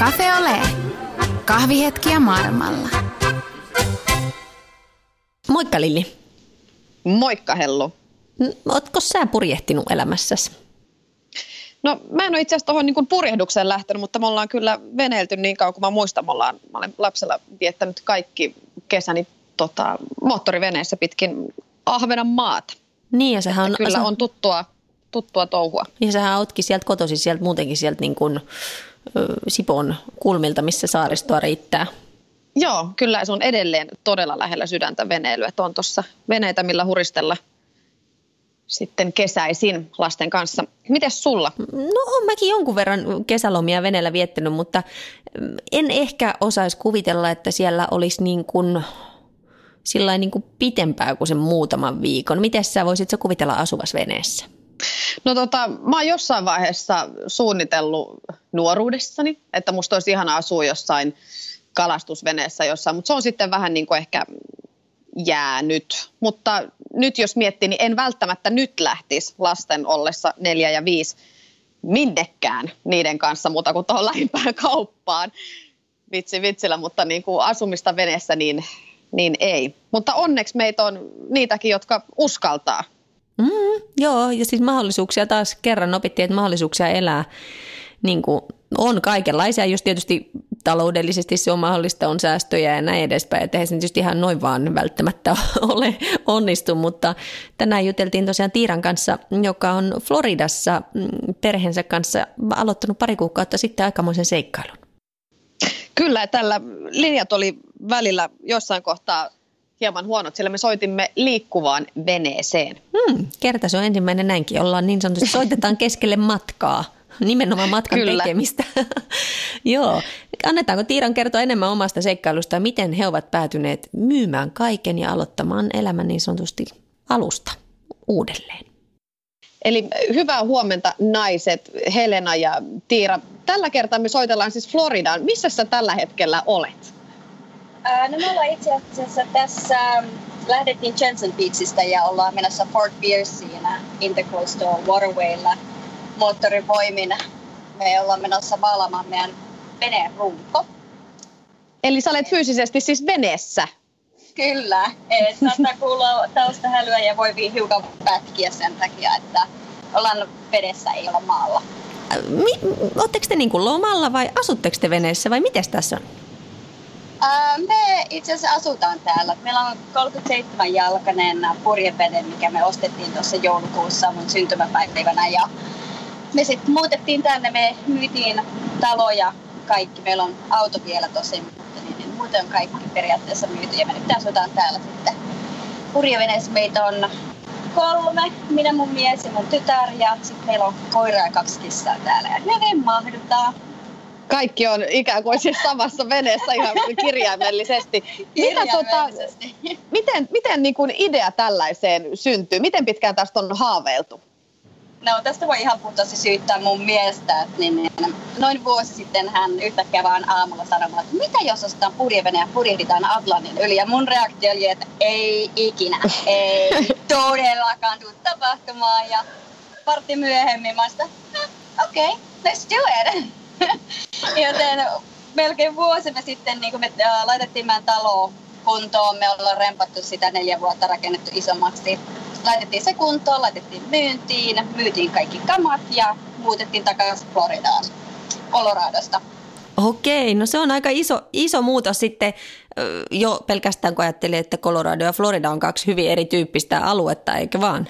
Cafe Ole. Kahvihetkiä maailmalla. Moikka Lilli. Moikka Hellu. Ootko sä purjehtinut elämässäsi? No mä en ole itse asiassa tuohon niin purjehdukseen lähtenyt, mutta me ollaan kyllä veneilty niin kauan kuin mä muistan. Me ollaan, mä olen lapsella viettänyt kaikki kesäni tota, moottoriveneessä pitkin Ahvenan maata. Niin ja sehän on... Kyllä on tuttua, tuttua touhua. Ja sähän ootkin sieltä kotosi sieltä muutenkin sieltä niin kuin, Sipon kulmilta, missä saaristoa riittää. Joo, kyllä se on edelleen todella lähellä sydäntä veneily, että on tuossa veneitä, millä huristella sitten kesäisin lasten kanssa. Mites sulla? No on mäkin jonkun verran kesälomia veneellä viettänyt, mutta en ehkä osaisi kuvitella, että siellä olisi niin kuin, sillä niin kuin pitempää kuin sen muutaman viikon. Miten sä voisit sä kuvitella asuvas veneessä? No tota, mä oon jossain vaiheessa suunnitellut nuoruudessani, että musta olisi ihana asua jossain kalastusveneessä jossain, mutta se on sitten vähän niin kuin ehkä jäänyt. Mutta nyt jos miettii, niin en välttämättä nyt lähtisi lasten ollessa neljä ja viisi minnekään niiden kanssa muuta kuin tuohon lähimpään kauppaan. Vitsi vitsillä, mutta niin kuin asumista veneessä niin, niin ei. Mutta onneksi meitä on niitäkin, jotka uskaltaa joo, ja siis mahdollisuuksia taas kerran opittiin, että mahdollisuuksia elää niin kuin on kaikenlaisia, jos tietysti taloudellisesti se on mahdollista, on säästöjä ja näin edespäin, että eihän se tietysti ihan noin vaan välttämättä ole onnistu, mutta tänään juteltiin tosiaan Tiiran kanssa, joka on Floridassa mm, perheensä kanssa aloittanut pari kuukautta sitten aikamoisen seikkailun. Kyllä, tällä linjat oli välillä jossain kohtaa hieman huonot, sillä me soitimme liikkuvaan veneeseen. Hmm, kerta se on ensimmäinen näinkin. Ollaan niin sanotusti, soitetaan keskelle matkaa. Nimenomaan matkan Kyllä. tekemistä. Joo. Annetaanko Tiiran kertoa enemmän omasta seikkailusta ja miten he ovat päätyneet myymään kaiken ja aloittamaan elämän niin sanotusti alusta uudelleen? Eli hyvää huomenta naiset, Helena ja Tiira. Tällä kertaa me soitellaan siis Floridaan. Missä sä tällä hetkellä olet? No me ollaan itse asiassa tässä, lähdettiin Jensen Beachistä ja ollaan menossa Fort Pierceen Intercoastal Waterwaylla moottorivoimin. Me ollaan menossa maalaamaan meidän veneen runko. Eli sä olet fyysisesti siis veneessä? Kyllä. Tästä kuuluu taustahälyä ja voi hiukan pätkiä sen takia, että ollaan vedessä, ei olla maalla. Oletteko te niin kuin lomalla vai asutteko te veneessä vai miten tässä on? Me itse asiassa asutaan täällä. Meillä on 37-jalkainen purjevene, mikä me ostettiin tuossa joulukuussa mun syntymäpäivänä. Ja me sitten muutettiin tänne, me myytiin taloja kaikki. Meillä on auto vielä tosi, mutta niin, niin muuten on kaikki periaatteessa myyty. Ja me nyt asutaan täällä sitten. Purjeveneessä meitä on kolme, minä, mun mies ja mun tytär. Ja sitten meillä on koira ja kaksi kissaa täällä. Ja hyvin mahdutaan kaikki on ikään kuin siis samassa veneessä ihan kirjaimellisesti. Mitä, tota, miten miten niin kuin idea tällaiseen syntyy? Miten pitkään tästä on haaveiltu? No tästä voi ihan puhtaasti syyttää mun miestä. Niin, niin, noin vuosi sitten hän yhtäkkiä vaan aamulla sanoi, että mitä jos ostetaan purjevene ja purjehditaan Atlantin yli. Ja mun reaktio oli, että ei ikinä, ei todellakaan tule tapahtumaan. Ja vartti myöhemmin mä sitä, okei, okay, let's do it. Joten melkein vuosi me sitten niin me äh, laitettiin meidän talo kuntoon. Me ollaan rempattu sitä neljä vuotta rakennettu isommaksi. Laitettiin se kuntoon, laitettiin myyntiin, myytiin kaikki kamat ja muutettiin takaisin Floridaan, Coloradosta. Okei, no se on aika iso, iso muutos sitten jo pelkästään kun ajattelee, että Colorado ja Florida on kaksi hyvin erityyppistä aluetta, eikö vaan?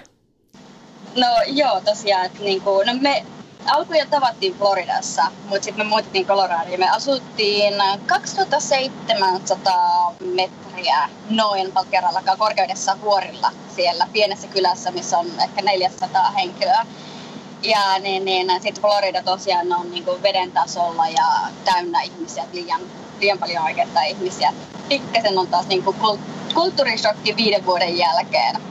No joo, tosiaan. Että niin kuin, no me alkuja tavattiin Floridassa, mutta sitten me muutettiin Coloradoon. Me asuttiin 2700 metriä noin kerrallakaan korkeudessa vuorilla siellä pienessä kylässä, missä on ehkä 400 henkilöä. Ja niin, niin, sitten Florida tosiaan on niin kuin veden tasolla ja täynnä ihmisiä, liian, liian paljon oikeastaan ihmisiä. Pikkasen on taas niin kuin kulttuurishokki viiden vuoden jälkeen.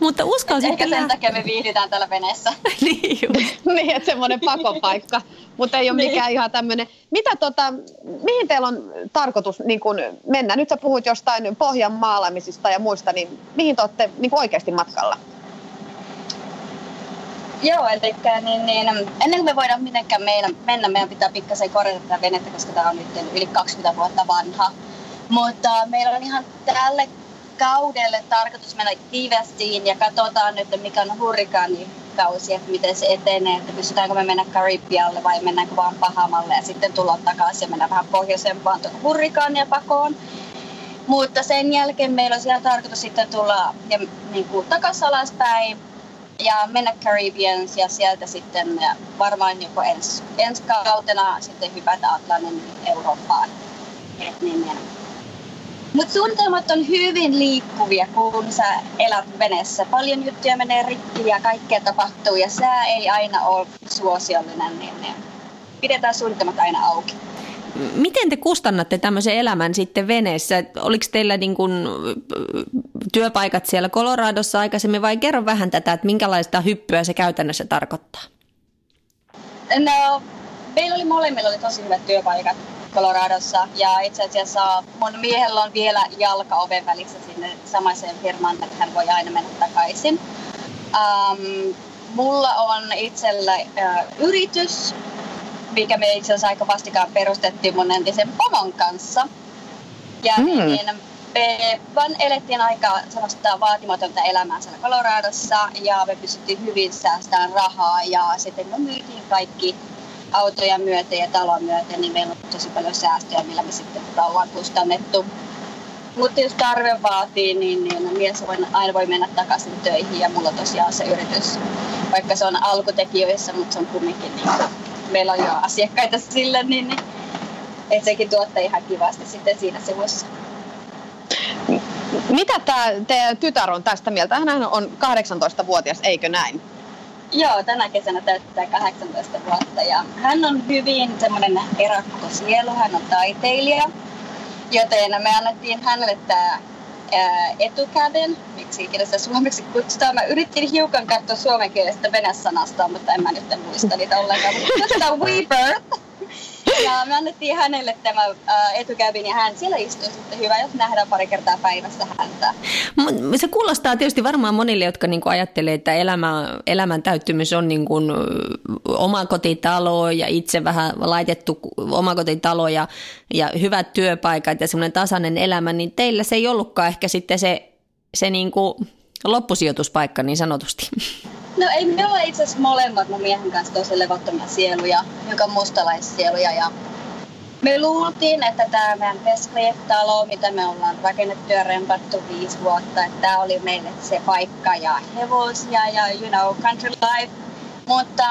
Mutta uskalsin Ehkä sen takia me viihdytään täällä veneessä. niin niin, että semmoinen pakopaikka. Mutta ei ole niin. mikään ihan tämmöinen. Mitä tota, mihin teillä on tarkoitus niin kun mennä? Nyt sä puhuit jostain pohjan maalaamisista ja muista, niin mihin te olette niin oikeasti matkalla? Joo, eli niin, niin, ennen kuin me voidaan mitenkään meidän, mennä, meidän pitää pikkasen korjata tätä venettä, koska tämä on nyt yli 20 vuotta vanha. Mutta meillä on ihan tälle kaudelle tarkoitus mennä Kivestiin ja katsotaan nyt, mikä on hurrikaanikausi, että miten se etenee, että pystytäänkö me mennä Karibialle vai mennäänkö vaan Pahamalle ja sitten tulla takaisin ja mennä vähän pohjoisempaan tuon hurrikaania pakoon. Mutta sen jälkeen meillä on siellä tarkoitus sitten tulla ja, niin kuin, takaisin alaspäin ja mennä Caribbeans ja sieltä sitten varmaan joko ens, ensi kautena sitten hypätä Atlantin Eurooppaan. Et niin, niin. Mutta suunnitelmat on hyvin liikkuvia, kun sä elät veneessä. Paljon juttuja menee rikki ja kaikkea tapahtuu ja sää ei aina ole suosiollinen, niin, niin pidetään suunnitelmat aina auki. Miten te kustannatte tämmöisen elämän sitten veneessä? Oliko teillä niin kuin työpaikat siellä Coloradossa aikaisemmin vai kerro vähän tätä, että minkälaista hyppyä se käytännössä tarkoittaa? No, meillä oli molemmilla oli tosi hyvät työpaikat Coloradossa ja itse asiassa mun miehellä on vielä jalka oven välissä sinne samaiseen firmaan, että hän voi aina mennä takaisin. Um, mulla on itsellä uh, yritys, mikä me itse asiassa aika vastikään perustettiin mun entisen pomon kanssa. Ja mm. niin, me vaan elettiin aika sellaista vaatimatonta elämää siellä Coloradossa ja me pystyttiin hyvin säästämään rahaa ja sitten me myytiin kaikki autoja myöten ja taloa myöten, niin meillä on tosi paljon säästöjä, millä me sitten ollaan kustannettu. Mutta jos tarve vaatii, niin, niin mies voi, aina voi mennä takaisin töihin ja mulla tosiaan se yritys, vaikka se on alkutekijöissä, mutta se on kumminkin niin meillä on jo asiakkaita sille, niin, niin että sekin tuottaa ihan kivasti sitten siinä sivussa. Mitä tämä tytär on tästä mieltä? Hän on 18-vuotias, eikö näin? Joo, tänä kesänä täyttää 18 vuotta ja hän on hyvin semmoinen erakko sielu, hän on taiteilija, joten me annettiin hänelle tämä etukäden, miksi ikinä sitä suomeksi kutsutaan. Mä yritin hiukan katsoa suomenkielistä venesanasta, mutta en mä nyt muista niitä ollenkaan. Mutta tämä Weaver, ja me annettiin hänelle tämä äh, etukävin ja hän siellä istui sitten hyvä, jos nähdään pari kertaa päivässä häntä. Se kuulostaa tietysti varmaan monille, jotka niinku ajattelee, että elämä, elämän täyttymys on niinku omakotitalo ja itse vähän laitettu omakotitalo ja, ja hyvät työpaikat ja semmoinen tasainen elämä, niin teillä se ei ollutkaan ehkä sitten se, se niinku loppusijoituspaikka niin sanotusti. No ei me ole itse asiassa molemmat mun miehen kanssa tosi levottomia sieluja, joka mustalaissieluja. Ja me luultiin, että tämä meidän Pescliet-talo, mitä me ollaan rakennettu ja rempattu viisi vuotta, että tämä oli meille se paikka ja hevosia ja you know, country life. Mutta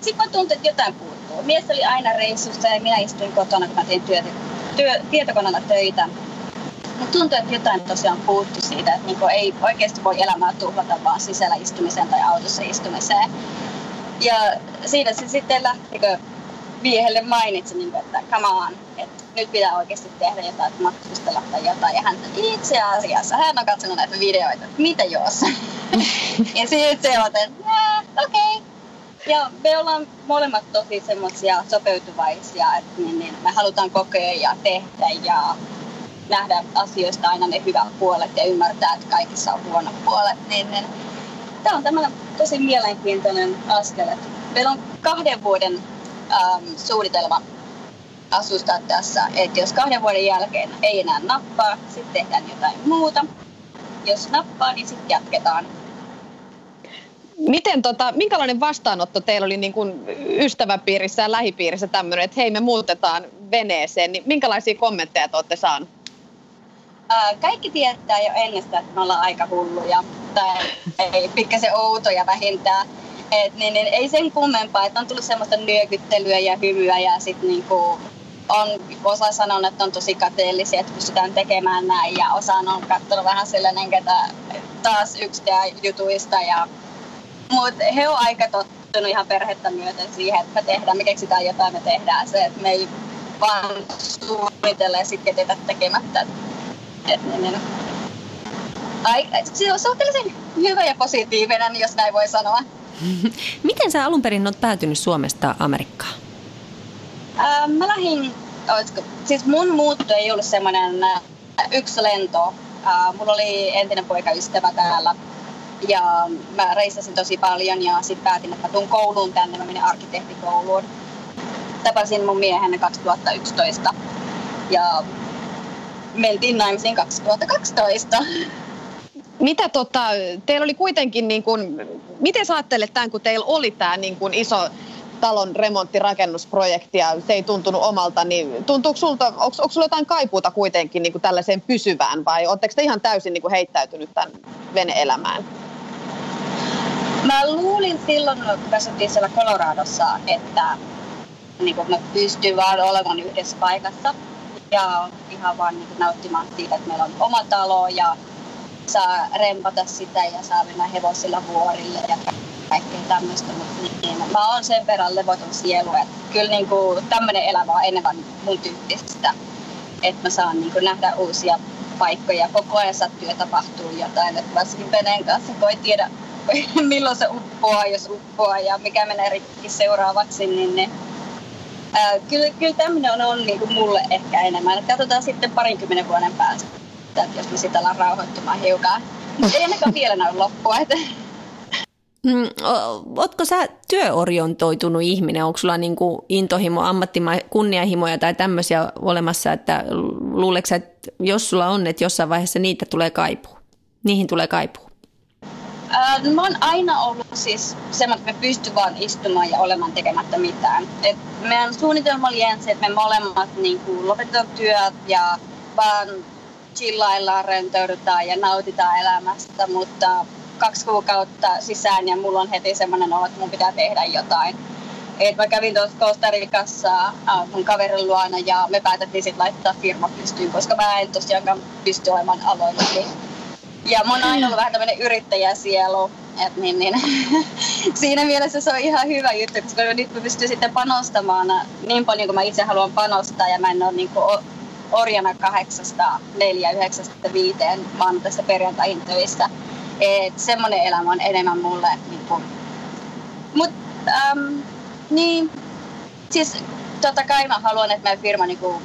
sitten mä tuntin, että jotain puuttuu. Mies oli aina reissussa ja minä istuin kotona, kun mä tein työtä, työ, tietokoneella töitä. Mutta tuntuu, että jotain tosiaan puuttu siitä, että niinku ei oikeasti voi elämää tuhlata vaan sisällä istumiseen tai autossa istumiseen. Ja siinä se sitten lähtikö miehelle mainitsi, niin kuin, että come on, että nyt pitää oikeasti tehdä jotain, että matkustella tai jotain. Ja hän itse asiassa, hän on katsonut näitä videoita, että mitä jos? ja sitten se on, että okei. Okay. Ja me ollaan molemmat tosi semmoisia sopeutuvaisia, että niin, niin, me halutaan kokea ja tehdä ja nähdä asioista aina ne hyvät puolet ja ymmärtää, että kaikissa on huonot puolet, niin, niin tämä on tämmöinen tosi mielenkiintoinen askel. Meillä on kahden vuoden ähm, suunnitelma asustaa tässä, että jos kahden vuoden jälkeen ei enää nappaa, sitten tehdään jotain muuta. Jos nappaa, niin sitten jatketaan. Miten tota, minkälainen vastaanotto teillä oli niin kuin ystäväpiirissä ja lähipiirissä tämmöinen, että hei me muutetaan veneeseen, niin minkälaisia kommentteja te olette saaneet? kaikki tietää jo ennestään, että me ollaan aika hulluja tai ei, pikkasen outoja vähintään. Et, niin, niin, ei sen kummempaa, että on tullut semmoista nyökyttelyä ja hymyä ja sitten niinku, on osa sanonut, että on tosi kateellisia, että pystytään tekemään näin ja osa on katsonut vähän sellainen, että taas yksi jutuista. Ja, mutta he on aika tottunut ihan perhettä myöten siihen, että me tehdään, me keksitään jotain, me tehdään se, että me ei vaan suunnitella ja sitten tekemättä. Niin, niin. Ai, se on suhteellisen hyvä ja positiivinen, jos näin voi sanoa. Miten sä alun perin olet päätynyt Suomesta Amerikkaan? Äh, mä lähdin, siis mun muutto ei ollut semmoinen yksi lento. Äh, mulla oli entinen poikaystävä täällä Ja mä reissasin tosi paljon ja sitten päätin, että mä tuun kouluun tänne. Mä menin arkkitehtikouluun. Tapasin mun miehen 2011 ja mentiin naimisiin 2012. Mitä tota, teillä oli kuitenkin, niin kuin, miten sä ajattelet tämän, kun teillä oli tämä niin kuin iso talon remonttirakennusprojekti ja se ei tuntunut omalta, niin tuntuuko sulta, onko, onko sulla jotain kaipuuta kuitenkin niin kuin tällaiseen pysyvään vai oletteko te ihan täysin niin kuin heittäytynyt tämän veneelämään? Mä luulin silloin, kun asuttiin siellä Coloradossa, että niin kuin mä pystyn vaan olemaan yhdessä paikassa ja ihan vaan niin kuin nauttimaan siitä, että meillä on oma talo ja saa rempata sitä ja saa mennä hevosilla vuorille ja kaikkea tämmöistä, mutta niin, mä oon sen verran levoton sielu, että kyllä niin kuin tämmöinen elämä on enemmän mun tyyppistä, että mä saan niin kuin nähdä uusia paikkoja, koko ajan sattuu ja tapahtuu jotain, että varsinkin veneen kanssa, ei tiedä milloin se uppoaa, jos uppoaa ja mikä menee rikki seuraavaksi, niin ne, ää, kyllä, kyllä tämmöinen on, on niin kuin mulle ehkä enemmän. Katsotaan sitten parinkymmenen vuoden päästä, että jos me sitä ollaan rauhoittumaan hiukan. Mutta ei ainakaan vielä näy loppua. Että Mm, ootko sä työorientoitunut ihminen? Onko sulla niinku intohimo, ammattima, kunnianhimoja tai tämmöisiä olemassa, että luuleeko että jos sulla on, että jossain vaiheessa niitä tulee kaipuu? Niihin tulee kaipuu? Äh, mä oon aina ollut siis semmoinen, että me pysty vaan istumaan ja olemaan tekemättä mitään. Et meidän suunnitelma oli ensin, että me molemmat niin lopetetaan työt ja vaan chillaillaan, rentoudutaan ja nautitaan elämästä, mutta kaksi kuukautta sisään ja mulla on heti semmoinen olo, että mun pitää tehdä jotain. Et mä kävin tuossa Costa Ricassa äh, mun kaverin luona ja me päätettiin sitten laittaa firma pystyyn, koska mä en tosiaankaan pysty olemaan aloilla. Ja mä oon aina ollut vähän tämmöinen yrittäjäsielu, et niin, niin. siinä mielessä se on ihan hyvä juttu, koska nyt mä pystyn sitten panostamaan niin paljon kuin mä itse haluan panostaa ja mä en ole niin kuin orjana kahdeksasta, neljä, yhdeksästä, viiteen, tässä perjantaihin töissä. Et semmoinen elämä on enemmän mulle. Niin kuin. Mut, äm, niin, siis totta kai mä haluan, että meidän firma niin kuin,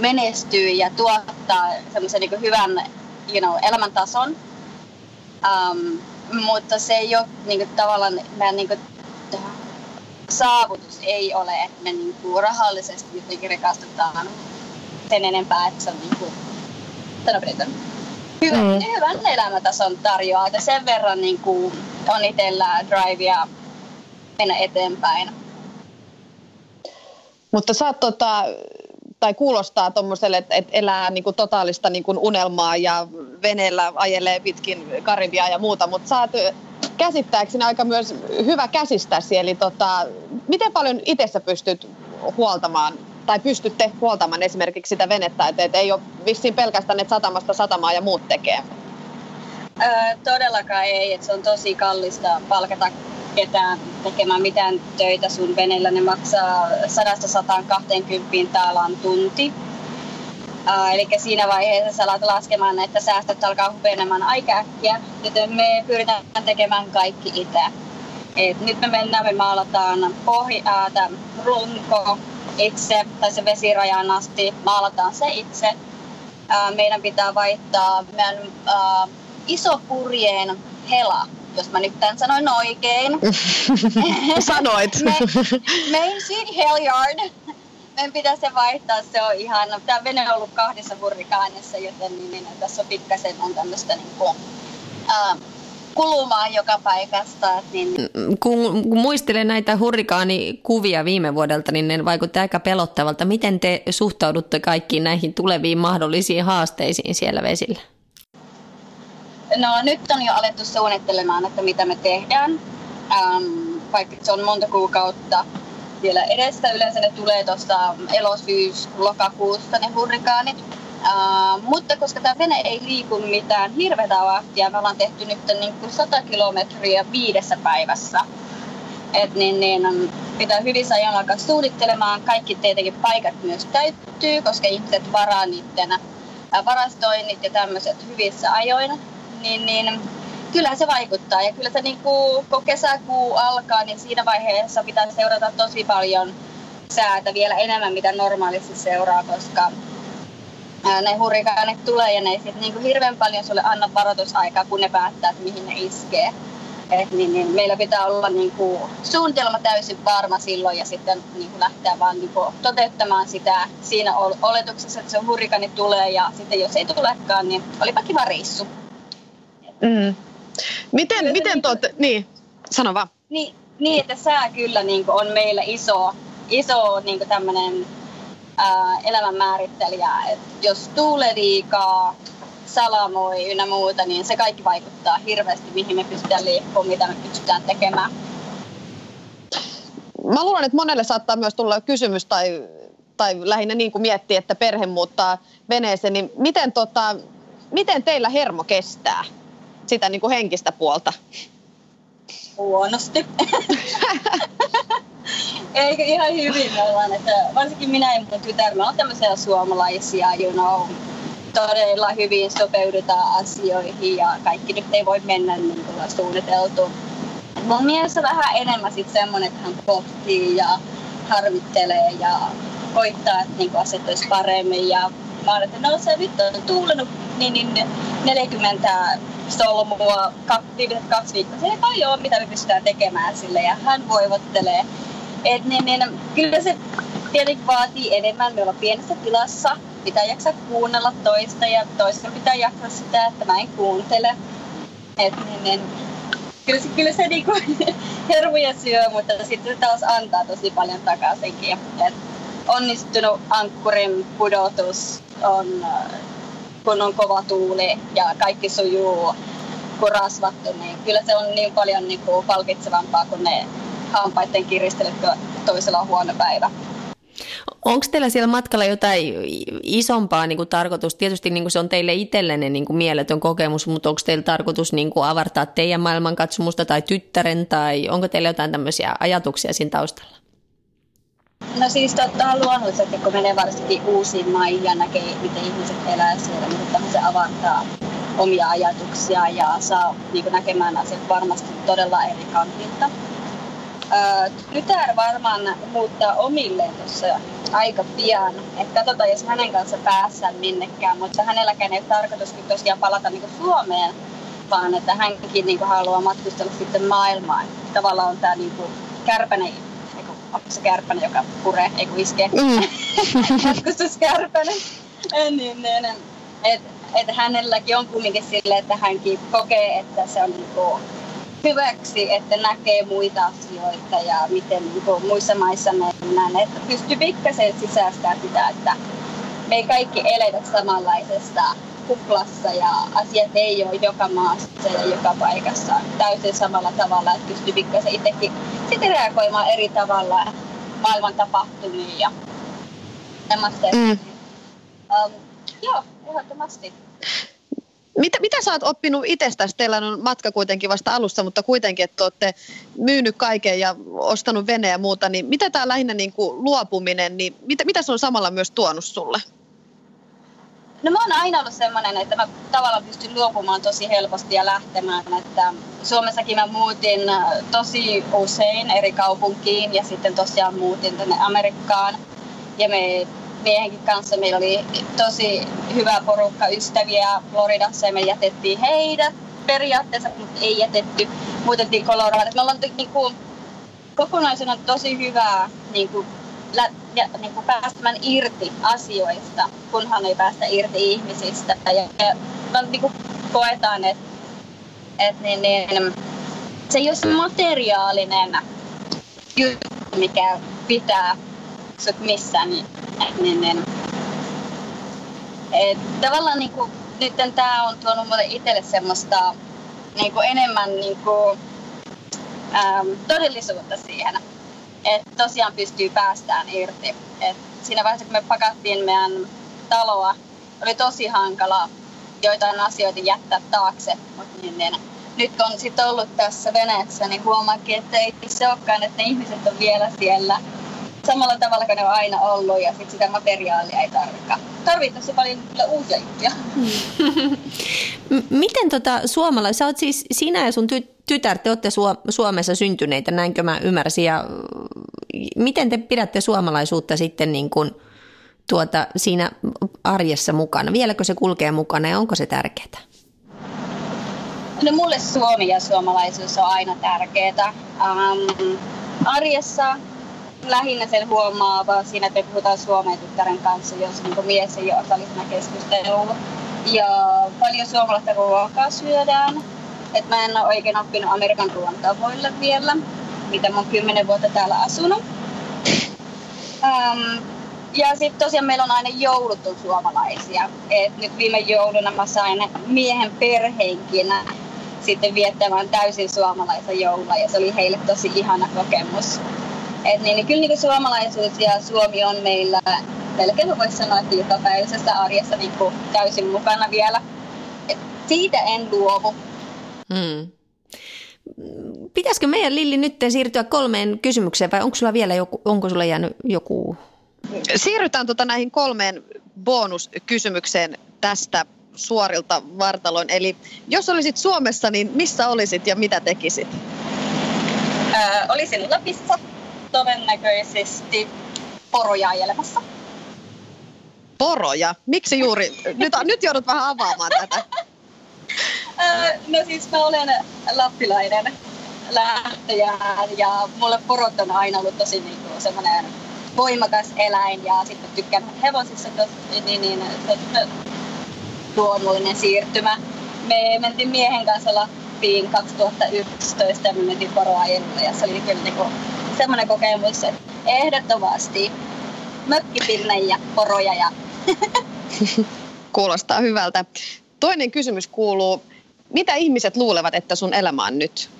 menestyy ja tuottaa semmoisen niin hyvän you know, elämäntason. Um, mutta se ei ole niin kuin, tavallaan meidän niin kuin, saavutus ei ole, että me niin kuin, rahallisesti jotenkin rikastutaan sen enempää, että se on niin kuin, hyvän, mm. hyvän elämätason tarjoaa. Että sen verran niin kuin, on itsellä drivea mennä eteenpäin. Mutta sä oot, tota, tai kuulostaa tuommoiselle, että, elää niin kuin totaalista niin kuin unelmaa ja veneellä ajelee pitkin Karibia ja muuta, mutta sä oot käsittääkseni aika myös hyvä käsistäsi, eli tota, miten paljon itse pystyt huoltamaan tai pystytte huoltamaan esimerkiksi sitä venettä, että et ei ole vissiin pelkästään, että satamasta satamaa ja muut tekee? Öö, todellakaan ei, että se on tosi kallista palkata ketään tekemään mitään töitä sun veneellä. Ne maksaa 100-120 taalan tunti. Uh, eli siinä vaiheessa sä alat laskemaan, että säästöt alkaa hupenemaan aika äkkiä, joten me pyritään tekemään kaikki itse. Et nyt me mennään, me maalataan pohja, äh, runko, itse, tai se vesirajaan asti, maalataan se itse. Ää, meidän pitää vaihtaa meidän ää, isopurjeen hela, jos mä nyt tämän sanoin oikein. Sanoit. Street Hellyard. Meidän pitää se vaihtaa, se on ihan, tämä vene on ollut kahdessa hurrikaanissa, joten niin, niin, tässä on pikkasen on tämmöistä niin kuin, ää, kulumaan joka paikasta. Niin... Kun, kun muistelen näitä hurrikaanikuvia viime vuodelta, niin ne vaikutti aika pelottavalta. Miten te suhtaudutte kaikkiin näihin tuleviin mahdollisiin haasteisiin siellä vesillä? No nyt on jo alettu suunnittelemaan, että mitä me tehdään. Ähm, vaikka se on monta kuukautta vielä edessä. Yleensä ne tulee tuossa elosyys, lokakuussa ne hurrikaanit Uh, mutta koska tämä vene ei liiku mitään hirveätä vahtia, me ollaan tehty nyt niin kuin 100 kilometriä viidessä päivässä. Et niin, niin, pitää hyvissä ajan alkaa suunnittelemaan. Kaikki tietenkin paikat myös täyttyy, koska ihmiset varaa niiden varastoinnit ja tämmöiset hyvissä ajoin. Niin, niin, kyllä se vaikuttaa. Ja kyllä se niin kuin, kun kesäkuu alkaa, niin siinä vaiheessa pitää seurata tosi paljon säätä vielä enemmän, mitä normaalisti seuraa, koska ne hurrikaanit tulee ja ne ei sitten niinku hirveän paljon sulle anna varoitusaikaa, kun ne päättää, että mihin ne iskee. Et niin, niin meillä pitää olla niinku suunnitelma täysin varma silloin ja sitten niinku lähteä vaan niinku toteuttamaan sitä siinä oletuksessa, että se hurrikaani tulee ja sitten jos ei tulekaan, niin olipa kiva reissu. Mm. Miten, miten tuot, niin, sano vaan. Niin, niin että sää kyllä niinku on meillä iso, iso niinku tämmöinen elämän määrittelijä. Et jos tuulee liikaa, salamoi ynnä muuta, niin se kaikki vaikuttaa hirveästi, mihin me pystytään liikkumaan, mitä me pystytään tekemään. Mä luulen, että monelle saattaa myös tulla kysymys tai, tai lähinnä niin kuin miettiä, että perhe muuttaa veneeseen, niin miten, tota, miten teillä hermo kestää sitä niin kuin henkistä puolta? Huonosti. Eikö ihan hyvin me ollaan, että varsinkin minä ja mun tytär, me ollaan tämmöisiä suomalaisia, you know, todella hyvin sopeudutaan asioihin ja kaikki nyt ei voi mennä niin kuin suunniteltu. Mun mielestä vähän enemmän sitten semmoinen, että hän pohtii ja harvittelee ja koittaa, että niin asiat olisi paremmin. Ja mä olen, että no se nyt on tuulenut niin, niin 40 solmua viimeiset kaksi viikkoa. Se ei kai ole, mitä me pystytään tekemään sille ja hän voivottelee. Et niin, niin, kyllä se tietenkin vaatii enemmän. Me ollaan pienessä tilassa, pitää jaksaa kuunnella toista ja toista pitää jaksaa sitä, että mä en kuuntele. Et niin, niin, kyllä se, kyllä se niinku hermoja syö, mutta sitten taas antaa tosi paljon takaisinkin. Et onnistunut ankkurin pudotus on, kun on kova tuuli ja kaikki sujuu kuin rasvattu, niin kyllä se on niin paljon niin kuin palkitsevampaa kuin ne hampaiden kiristelyt, toisella on huono päivä. Onko teillä siellä matkalla jotain isompaa niin kuin tarkoitus? Tietysti niin kuin se on teille itsellenne niin kuin mieletön kokemus, mutta onko teillä tarkoitus niin kuin avartaa teidän maailmankatsomusta tai tyttären, tai onko teillä jotain tämmöisiä ajatuksia siinä taustalla? No siis totta luonnollisesti, kun menee varsinkin uusiin maihin ja näkee, miten ihmiset elää siellä, niin se avartaa omia ajatuksia ja saa niin kuin näkemään asiat varmasti todella eri kantilta. tytär varmaan muuttaa omilleen tuossa aika pian. Että katsotaan, jos hänen kanssa päässään minnekään, mutta hänelläkään ei ole tarkoituskin tosiaan palata niin Suomeen, vaan että hänkin niin kuin, haluaa matkustella sitten maailmaan. Tavallaan on tämä niin kuin, kärpänen onko se kärpänen, joka puree, ei kun iskee. Mm. Matkustuskärpänen. niin, niin, niin. Et, et hänelläkin on kumminkin sille, että hänkin kokee, että se on niinku hyväksi, että näkee muita asioita ja miten niinku muissa maissa mennään. Että pystyy pikkasen sisäistämään sitä, että me ei kaikki eletä samanlaisesta kuplassa ja asiat ei ole joka maassa ja joka paikassa täysin samalla tavalla, että pystyy pikkasen itsekin sitten reagoimaan eri tavalla maailman tapahtumiin ja Mm. Um, joo, ehdottomasti. Mitä, mitä sä oot oppinut itsestäsi? Teillä on matka kuitenkin vasta alussa, mutta kuitenkin, että olette myynyt kaiken ja ostanut veneen ja muuta, niin mitä tämä lähinnä niin kuin luopuminen, niin mitä, mitä se on samalla myös tuonut sulle? No mä oon aina ollut semmoinen, että mä tavallaan pystyn luopumaan tosi helposti ja lähtemään. Että Suomessakin mä muutin äh, tosi usein eri kaupunkiin ja sitten tosiaan muutin tänne Amerikkaan. Ja me miehenkin kanssa meillä oli tosi hyvä porukka ystäviä Floridassa ja me jätettiin heidät periaatteessa, mutta ei jätetty. Muutettiin Coloradoon. Me ollaan niin kuin, kokonaisena tosi hyvää niin kuin, ja, niin kuin päästämään irti asioista, kunhan ei päästä irti ihmisistä. Ja, ja me niin kuin koetaan, että et, niin, niin, se ei ole se materiaalinen juttu, mikä pitää sut missään. Niin, niin, niin. Et, tavallaan niin kuin, nyt tämä on tuonut mulle itselle semmoista niin kuin enemmän niin kuin, äm, todellisuutta siihen että tosiaan pystyy päästään irti. Et siinä vaiheessa, kun me pakattiin meidän taloa, oli tosi hankala joitain asioita jättää taakse, mutta niin, niin, nyt on sitten ollut tässä veneessä, niin huomaakin, että ei se olekaan, että ne ihmiset on vielä siellä samalla tavalla kuin ne on aina ollut ja sit sitä materiaalia ei tarvita. Tarvittaisi paljon uusia juttuja. Miten tota suomalais, sä oot siis sinä ja sun ty- tytär, te olette Suomessa syntyneitä, näinkö mä ymmärsin, ja miten te pidätte suomalaisuutta sitten niin kuin tuota, siinä arjessa mukana? Vieläkö se kulkee mukana ja onko se tärkeää? No mulle Suomi ja suomalaisuus on aina tärkeää. Um, arjessa lähinnä sen huomaa vaan siinä, että puhutaan suomen tyttären kanssa, jos niin mies ei ole osallisena keskusteluun. Ja paljon suomalaista ruokaa syödään. Et mä en ole oikein oppinut Amerikan ruoan tavoille vielä, mitä mä oon kymmenen vuotta täällä asunut. Um, ja sitten tosiaan meillä on aina joulut on suomalaisia. Et nyt viime jouluna mä sain miehen perheenkin sitten viettämään täysin suomalaisen joulua ja se oli heille tosi ihana kokemus. Et niin, niin kyllä niin suomalaisuus ja Suomi on meillä melkein voisi sanoa, että jokapäiväisessä arjessa niin täysin mukana vielä. Et siitä en luovu. Hmm. Pitäisikö meidän Lilli nyt siirtyä kolmeen kysymykseen vai onko sulla vielä joku, onko sulla jäänyt joku? Siirrytään tuota näihin kolmeen bonuskysymykseen tästä suorilta vartaloin. Eli jos olisit Suomessa, niin missä olisit ja mitä tekisit? Öö, olisin Lapissa todennäköisesti poroja ajelemassa. Poroja? Miksi juuri? Nyt, nyt joudut vähän avaamaan tätä. Öö, no siis mä olen lappilainen lähtöjään ja mulle porot on aina ollut tosi niin kuin semmoinen voimakas eläin ja sitten tykkään hevosissa, niin, niin, niin luonnollinen siirtymä. Me mentiin miehen kanssa Lappiin 2011 ja me mentiin poroajelulle ja se oli kyllä niinku semmoinen kokemus, että ehdottomasti mökkipinne ja poroja. Ja Kuulostaa hyvältä. Toinen kysymys kuuluu, mitä ihmiset luulevat, että sun elämä on nyt?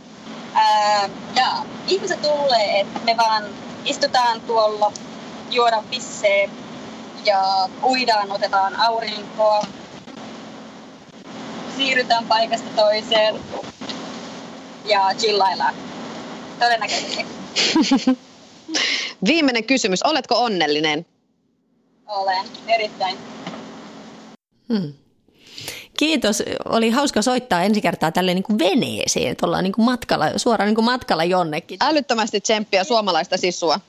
Ää, ja, ihmiset luulee, että me vaan istutaan tuolla, juodaan pissee ja uidaan, otetaan aurinkoa, siirrytään paikasta toiseen ja chillaillaan. Todennäköisesti. Viimeinen kysymys. Oletko onnellinen? Olen, erittäin. Hmm. Kiitos. Oli hauska soittaa ensi kertaa tälle niin kuin veneeseen, että ollaan niin kuin matkalla, suoraan niin kuin matkalla jonnekin. Älyttömästi tsemppiä suomalaista sisua.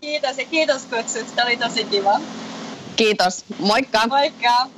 Kiitos ja kiitos kutsusta. Oli tosi kiva. Kiitos. Moikka. Moikka.